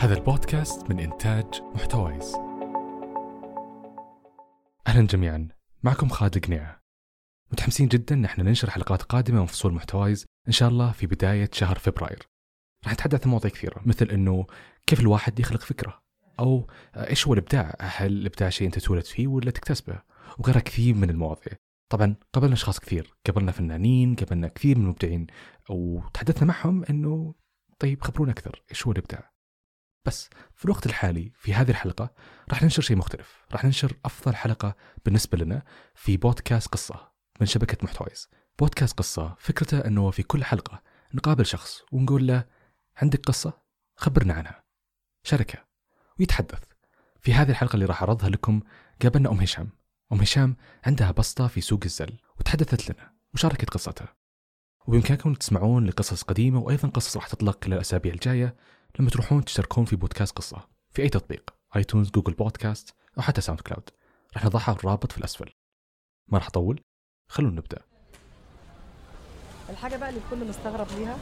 هذا البودكاست من إنتاج محتويس. أهلا جميعا. معكم خالد القنيعة. متحمسين جدا إن إحنا ننشر حلقات قادمة من فصول محتوايز إن شاء الله في بداية شهر فبراير. راح نتحدث عن مواضيع كثيرة مثل إنه كيف الواحد يخلق فكرة أو إيش هو الإبداع؟ هل الإبداع شيء أنت تولد فيه ولا تكتسبه؟ وغيرها كثير من المواضيع. طبعا قابلنا أشخاص كثير قابلنا فنانين قابلنا كثير من المبدعين وتحدثنا معهم إنه طيب خبرونا أكثر إيش هو الإبداع؟ بس في الوقت الحالي في هذه الحلقة راح ننشر شيء مختلف. راح ننشر أفضل حلقة بالنسبة لنا في بودكاست قصة من شبكة محتويز. بودكاست قصة فكرته إنه في كل حلقة نقابل شخص ونقول له عندك قصة؟ خبرنا عنها. شاركها ويتحدث. في هذه الحلقة اللي راح أعرضها لكم قابلنا أم هشام. أم هشام عندها بسطة في سوق الزل وتحدثت لنا وشاركت قصتها. وبإمكانكم تسمعون لقصص قديمة وأيضا قصص راح تطلق خلال الأسابيع الجاية لما تروحون تشتركون في بودكاست قصة في أي تطبيق آيتونز جوجل بودكاست أو حتى ساوند كلاود. راح نضعها الرابط في الأسفل. ما راح أطول؟ خلونا نبدأ. الحاجة بقى اللي الكل مستغرب ليها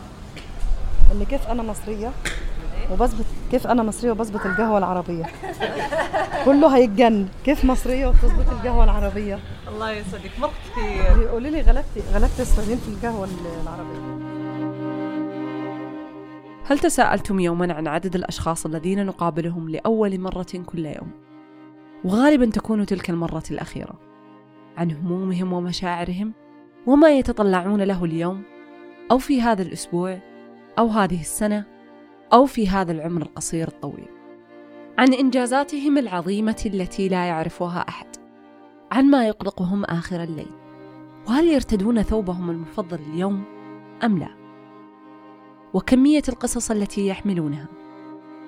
إن كيف أنا مصرية وبظبط كيف أنا مصرية وبظبط القهوة العربية؟ كله هيتجن. كيف مصرية وبتظبط القهوة العربية؟ الله يسعدك. مرت كثير بيقولوا لي غلبتي غلبت السعوديين في القهوة العربية. هل تساءلتم يوما عن عدد الأشخاص الذين نقابلهم لأول مرة كل يوم؟ وغالبا تكون تلك المرة الأخيرة. عن همومهم ومشاعرهم وما يتطلعون له اليوم أو في هذا الأسبوع أو هذه السنة أو في هذا العمر القصير الطويل. عن إنجازاتهم العظيمة التي لا يعرفها أحد. عن ما يقلقهم آخر الليل. وهل يرتدون ثوبهم المفضل اليوم أم لا؟ وكمية القصص التي يحملونها.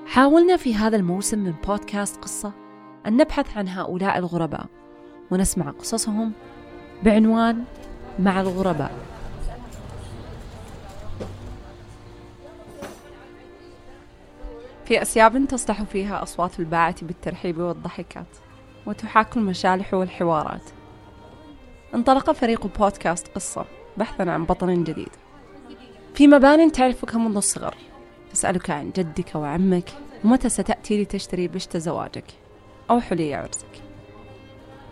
حاولنا في هذا الموسم من بودكاست قصة أن نبحث عن هؤلاء الغرباء ونسمع قصصهم بعنوان مع الغرباء. في أسياب تصلح فيها أصوات الباعة بالترحيب والضحكات وتحاك المشالح والحوارات. انطلق فريق بودكاست قصة بحثا عن بطل جديد. في مبان تعرفك منذ الصغر. تسألك عن جدك وعمك ومتى ستأتي لتشتري بشت زواجك؟ أو حلي عرسك.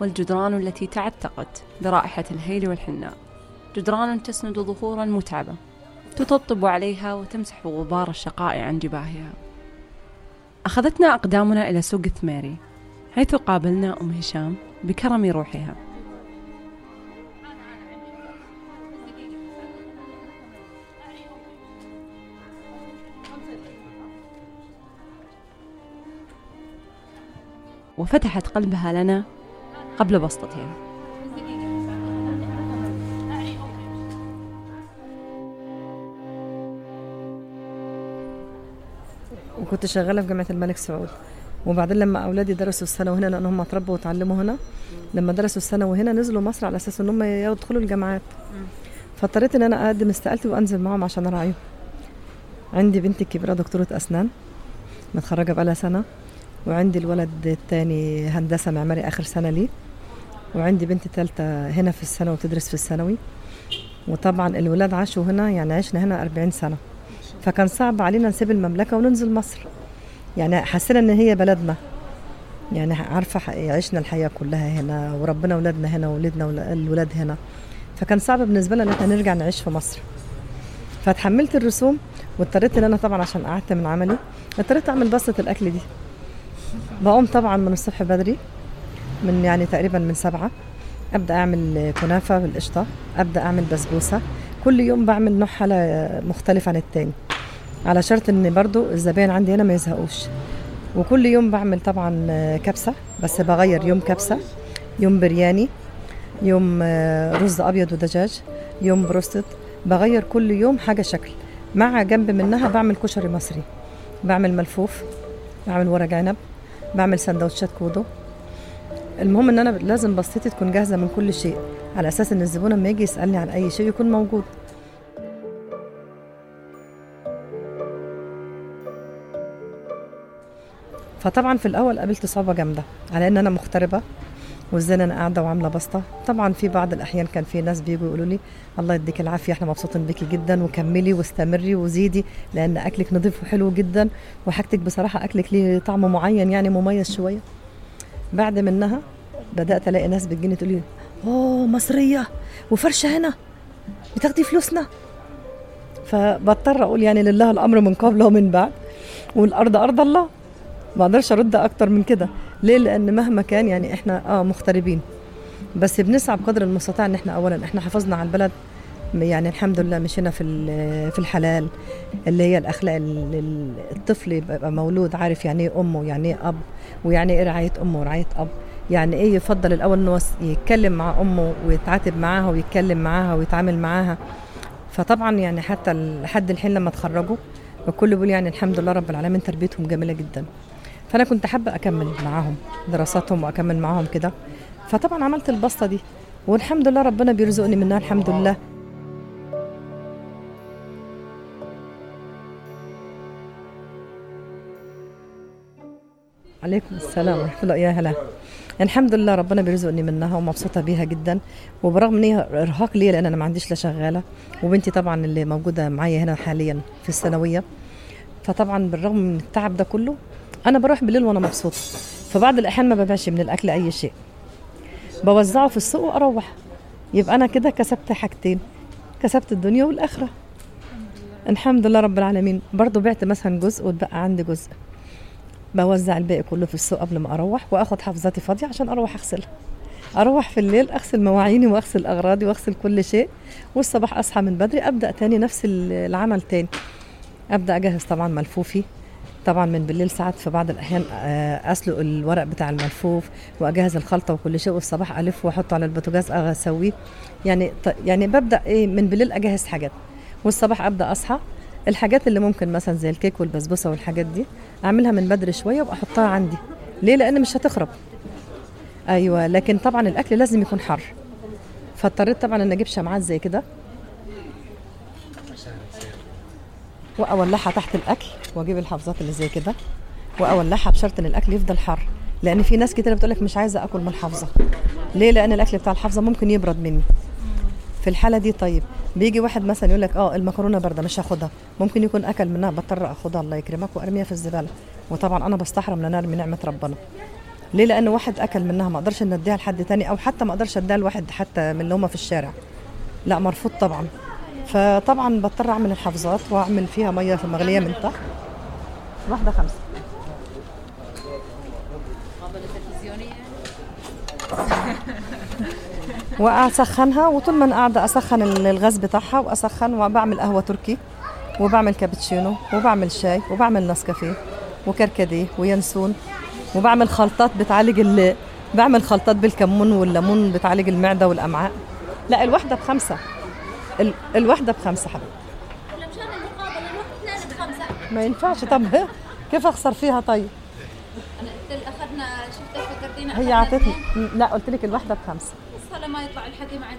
والجدران التي تعتقد برائحة الهيل والحناء. جدران تسند ظهورا متعبة تطبطب عليها وتمسح غبار الشقاء عن جباهها. أخذتنا أقدامنا إلى سوق ثميري حيث قابلنا أم هشام بكرم روحها. وفتحت قلبها لنا قبل بسطتها. وكنت شغالة في جامعة الملك سعود. وبعدين لما أولادي درسوا الثانوي هنا لأن هم اتربوا وتعلموا هنا لما درسوا الثانوي هنا نزلوا مصر على أساس إن هم يدخلوا الجامعات. فاضطريت إن أنا أقدم استقالتي وأنزل معاهم عشان أراعيهم. عندي بنتي الكبيره دكتورة أسنان متخرجة بقالها سنة. وعندي الولد الثاني هندسة معماري آخر سنة ليه. وعندي بنت ثالثه هنا في الثانوي وتدرس في الثانوي. وطبعا الولاد عاشوا هنا يعني عشنا هنا 40 سنة. فكان صعب علينا نسيب المملكة وننزل مصر. يعني حسينا إن هي بلدنا. يعني عارفة عشنا الحياة كلها هنا وربنا اولادنا هنا وولدنا الولاد هنا. فكان صعب بالنسبة لنا إن إحنا نرجع نعيش في مصر. فتحملت الرسوم واضطريت إن أنا طبعا عشان قعدت من عملي اضطريت أعمل بسطة الأكل دي. بقوم طبعا من الصبح بدري من يعني تقريبا من سبعة. أبدأ أعمل كنافة بالقشطة أبدأ أعمل بسبوسة. كل يوم بعمل نوع حلا مختلف عن التاني. على شرط إن برضو الزباين عندي هنا ما يزهقوش. وكل يوم بعمل طبعا كبسة بس بغير يوم كبسة يوم برياني يوم رز أبيض ودجاج يوم broasted. بغير كل يوم حاجة شكل. مع جنب منها بعمل كشري مصري. بعمل ملفوف بعمل ورق عنب. بعمل سندوتشات كودو. المهم إن أنا لازم بسطتي تكون جاهزة من كل شيء على أساس إن الزبون لما يجي يسألني عن أي شيء يكون موجود. فطبعا في الأول قابلت صعوبه جامدة على إن أنا مغتربة. وازاي أنا قاعدة وعاملة بسطة. طبعا في بعض الأحيان كان في ناس بيجوا يقولوا لي الله يديك العافية إحنا مبسوطين بيكي جدا وكملي واستمري وزيدي لأن أكلك نظيف وحلو جدا وحاجتك بصراحة أكلك ليه طعم معين يعني مميز شوية. بعد منها بدأت ألاقي ناس بتجيني تقول لي أوه مصرية وفرشة هنا بتاخدي فلوسنا. فبضطر أقول يعني لله الأمر من قبل ومن بعد والأرض أرض الله. ما أقدرش أرد أكتر من كده. ليه؟ لأن مهما كان يعني إحنا آه مغتربين. بس بنسعى بقدر المستطاع إن إحنا اولا إحنا حافظنا على البلد. يعني الحمد لله مشينا في في الحلال اللي هي الأخلاق الطفل يبقى مولود عارف يعني إيه أمه ويعني إيه أب ويعني إيه رعاية أمه ورعاية أب. يعني إيه يفضل الأول انه يتكلم مع أمه ويتعاتب معاها ويتكلم معاها ويتعامل معاها. فطبعا يعني حتى لحد الحين لما اتخرجوا الكل بيقول يعني الحمد لله رب العالمين تربيتهم جميلة جدا. فأنا كنت حابه أكمل معاهم دراساتهم وأكمل معاهم كده. فطبعا عملت البسطة دي والحمد لله ربنا بيرزقني منها الحمد لله. عليكم السلام ورحمة الله. يا هلا. الحمد لله ربنا بيرزقني منها ومبسوطة بيها جدا. وبرغم إن هي إرهاق ليا لأن أنا ما عنديش لا شغالة وبنتي طبعا اللي موجودة معايا هنا حاليا في الثانوية. فطبعا بالرغم من التعب ده كله أنا بروح بالليل وأنا مبسوطة. فبعض الأحيان ما ببيعش من الأكل أي شيء. بوزعه في السوق وأروح. يبقى أنا كده كسبت حاجتين. كسبت الدنيا والآخرة. الحمد لله رب العالمين. برضو بعت مثلا جزء واتبقى عندي جزء. بوزع الباقي كله في السوق قبل ما أروح وآخد حافظاتي فاضية عشان أروح أغسلها. أروح في الليل أغسل مواعيني وأغسل أغراضي وأغسل كل شيء والصباح أصحى من بدري أبدأ تاني نفس العمل تاني. أبدأ أجهز طبعا ملفوفي. طبعا من بالليل ساعات في بعض الأحيان أسلق الورق بتاع الملفوف وأجهز الخلطة وكل شيء والصباح ألف وأحطه على البوتاجاز أسويه. يعني يعني ببدأ إيه من بالليل أجهز حاجات والصباح أبدأ أصحى. الحاجات اللي ممكن مثلا زي الكيك والبسبوسة والحاجات دي أعملها من بدري شوية وأحطها عندي. ليه؟ لأن مش هتخرب. أيوه لكن طبعا الأكل لازم يكون حر فاضطريت طبعا إن أجيب شمعات زي كده. وأولعها تحت الأكل وأجيب الحافظات اللي زي كده وأولعها بشرط إن الأكل يفضل حر لأن في ناس كتير بتقول لك مش عايزة أكل من الحافظة. ليه؟ لأن الأكل بتاع الحافظة ممكن يبرد مني. في الحالة دي طيب بيجي واحد مثلا يقول لك آه المكرونة باردة مش هاخدها. ممكن يكون أكل منها بضطر أخدها الله يكرمك وأرميها في الزبالة. وطبعا أنا بستحرم ان ارمي نعمة ربنا. ليه؟ لأن واحد أكل منها ما أقدرش ان اديها لحد تاني أو حتى ما أقدرش أديها لواحد حتى من اللي هم في الشارع. لا مرفوض طبعا. فطبعا بضطر أعمل الحافظات وأعمل فيها مية في مغليه من تحت واحدة خمسة. وأسخنها وطول ما أنا قاعدة أسخن الغاز بتاعها وأسخن وبعمل قهوة تركي وبعمل كابتشينو وبعمل شاي وبعمل نسكافيه وكركديه وينسون وبعمل خلطات بتعالج ال... بعمل خلطات بالكمون والليمون بتعالج المعدة والأمعاء. لا الواحدة بخمسة. ال... الواحده بخمسة حبيبي. مشان المقابله بخمسة. ما ينفعش. طب كيف أخسر فيها طيب؟ أنا قلت أخذنا شفتك فكرتينا هي أعطتني. لا قلت لك الواحده بخمسة. بس هلا ما يطلع الحكي معك.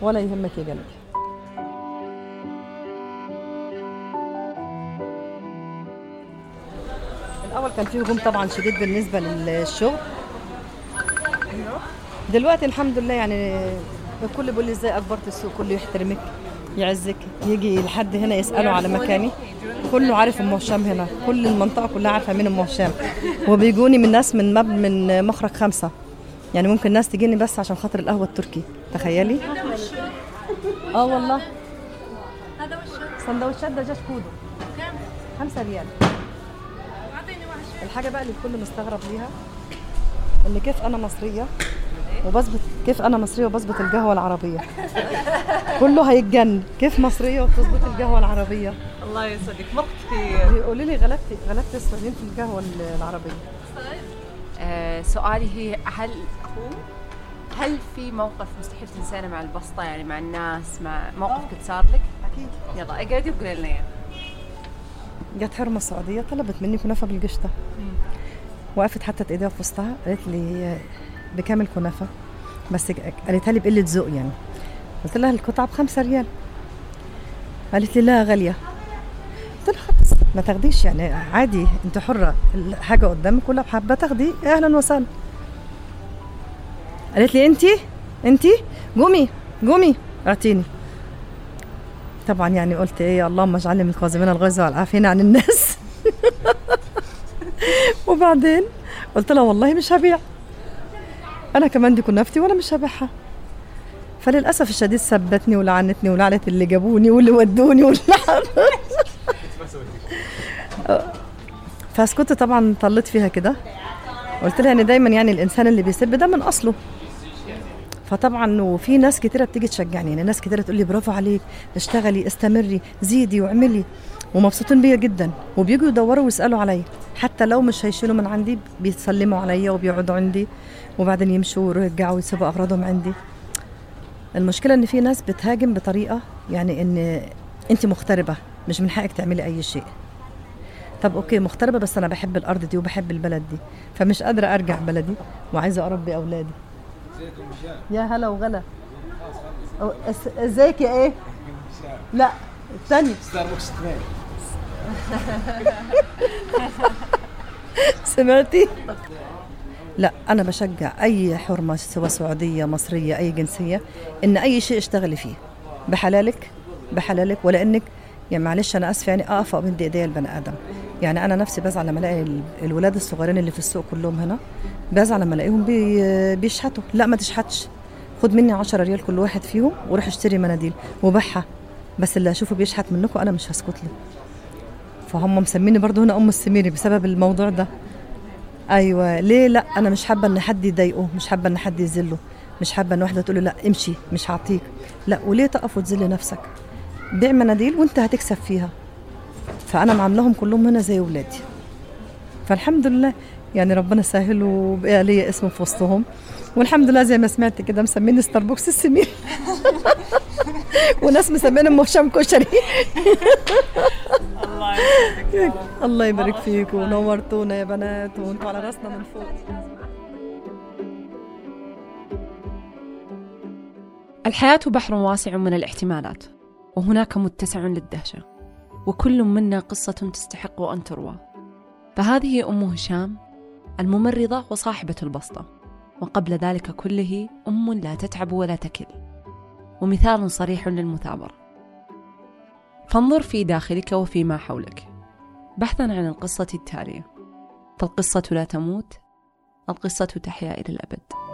ولا يهمك يا قلبي. الأول كان في هجوم طبعا شديد بالنسبة للشغل. دلوقتي الحمد لله يعني الكل بيقول لي إزاي أكبرت السوق؟ كله يحترمك يعزك يجي لحد هنا يسالوا على مكاني. كله عارف أم هشام هنا كل المنطقة كلها عارفة مين أم هشام. وبيجوني من ناس من مب من مخرج خمسة. يعني ممكن ناس تجيني بس عشان خاطر القهوة التركي. تخيلي؟ آه والله. هذا وش سندوتشات دجاج كودو. كم؟ خمسة ريال. اعطيني واحد الحاجة بقى اللي الكل مستغرب ليها ان كيف أنا مصرية. وبظبط كيف أنا مصرية وبظبط القهوة العربية. كله هيتجن. كيف مصرية وبتظبط القهوة العربية؟ الله يسعدك. مرة كثير بيقولوا لي غلبتي غلبت السعوديين في القهوة العربية. آه سؤالي هي هل هو هل في موقف مستحيل تنسانه مع البسطة؟ يعني مع الناس مع موقف قد صار لك؟ أكيد. يلا اقعدي وقولي لنا إياه. جت حرمة السعودية طلبت مني كنافة بالقشطة. وقفت حطت إيديها في وسطها قالت لي بكامل كنافة. بس قالتها لي بقلة ذوق يعني. قلت لها القطعة بخمسة ريال. قالت لي لا غالية. قلت لها خلاص ما تاخديش يعني عادي انت حرة. الحاجة قدامك ولا حابة تاخدي. أهلا وسهلا. قالت لي انت انت قومي قومي. أعطيني. طبعا يعني قلت إيه اللهم اجعلني من القازمين الغيظ والعافين عن الناس. وبعدين قلت لها والله مش هبيع. أنا كمان دي كنافتي وأنا مش هبيعها فللأسف الشديد ثبتني ولعنتني ولعنت اللي جابوني واللي ودوني واللي فسكت طبعا طلت فيها كده. قلت لها إن دايما يعني الإنسان اللي بيسب ده من أصله. فطبعا وفي ناس كتيرة بتيجي تشجعني يعني ناس كتيرة تقول لي برافو عليك اشتغلي استمري زيدي واعملي. ومبسوطين بيا جدا. وبيجوا يدوروا ويسألوا عليا. حتى لو مش هيشيلوا من عندي بيسلموا عليا وبيقعدوا عندي. وبعدين يمشوا ويرجعوا ويسيبوا أغراضهم عندي. المشكلة إن في ناس بتهاجم بطريقة يعني إن أنت مغتربة مش من حقك تعملي أي شيء. طب أوكي مغتربة بس أنا بحب الأرض دي وبحب البلد دي فمش قادرة أرجع بلدي وعايزة أربي أولادي. يا هلا وغلا. إزيك يا إيه؟ لا الثاني ستاربكس سمعتي؟ لا أنا بشجع أي حرمة سواء سعودية مصرية أي جنسية إن أي شيء اشتغلي فيه بحلالك بحلالك ولأنك يعني معلش أنا آسفة يعني اقف من ايديا البني آدم. يعني أنا نفسي بزعل لما ألاقي ال- الولاد الصغيرين اللي في السوق كلهم هنا بزعل لما ألاقيهم بي بيشحتوا. لا ما تشحتش. خد مني 10 ريال كل واحد فيهم وروح اشتري مناديل وبيعها. بس اللي اشوفه بيشحت منكم أنا مش هسكت له. فهم مسميني برضه هنا أم السميري بسبب الموضوع ده. أيوه. ليه لا؟ أنا مش حابة إن حد يضايقه مش حابة إن حد يذله مش حابة إن واحدة تقول له لا امشي مش هعطيك. لا وليه تقف وتذل نفسك؟ بيع مناديل وأنت هتكسب فيها. فأنا معاملهم كلهم هنا زي ولادي. فالحمد لله يعني ربنا سهل وبقى لي اسم في وسطهم. والحمد لله زي ما سمعت كده مسميني ستاربكس السمير. وناس مسميني ام هشام كشري. الله يبارك فيكم. ونورتونا يا بنات وانتوا على راسنا من فوق. الحياة بحر واسع من الاحتمالات وهناك متسع للدهشة وكل منا قصة تستحق أن تروى. فهذه أم هشام الممرضة وصاحبة البسطة وقبل ذلك كله أم لا تتعب ولا تكل. ومثال صريح للمثابرة. فانظر في داخلك وفيما حولك. بحثا عن القصة التالية. فالقصة لا تموت القصة تحيا إلى الأبد.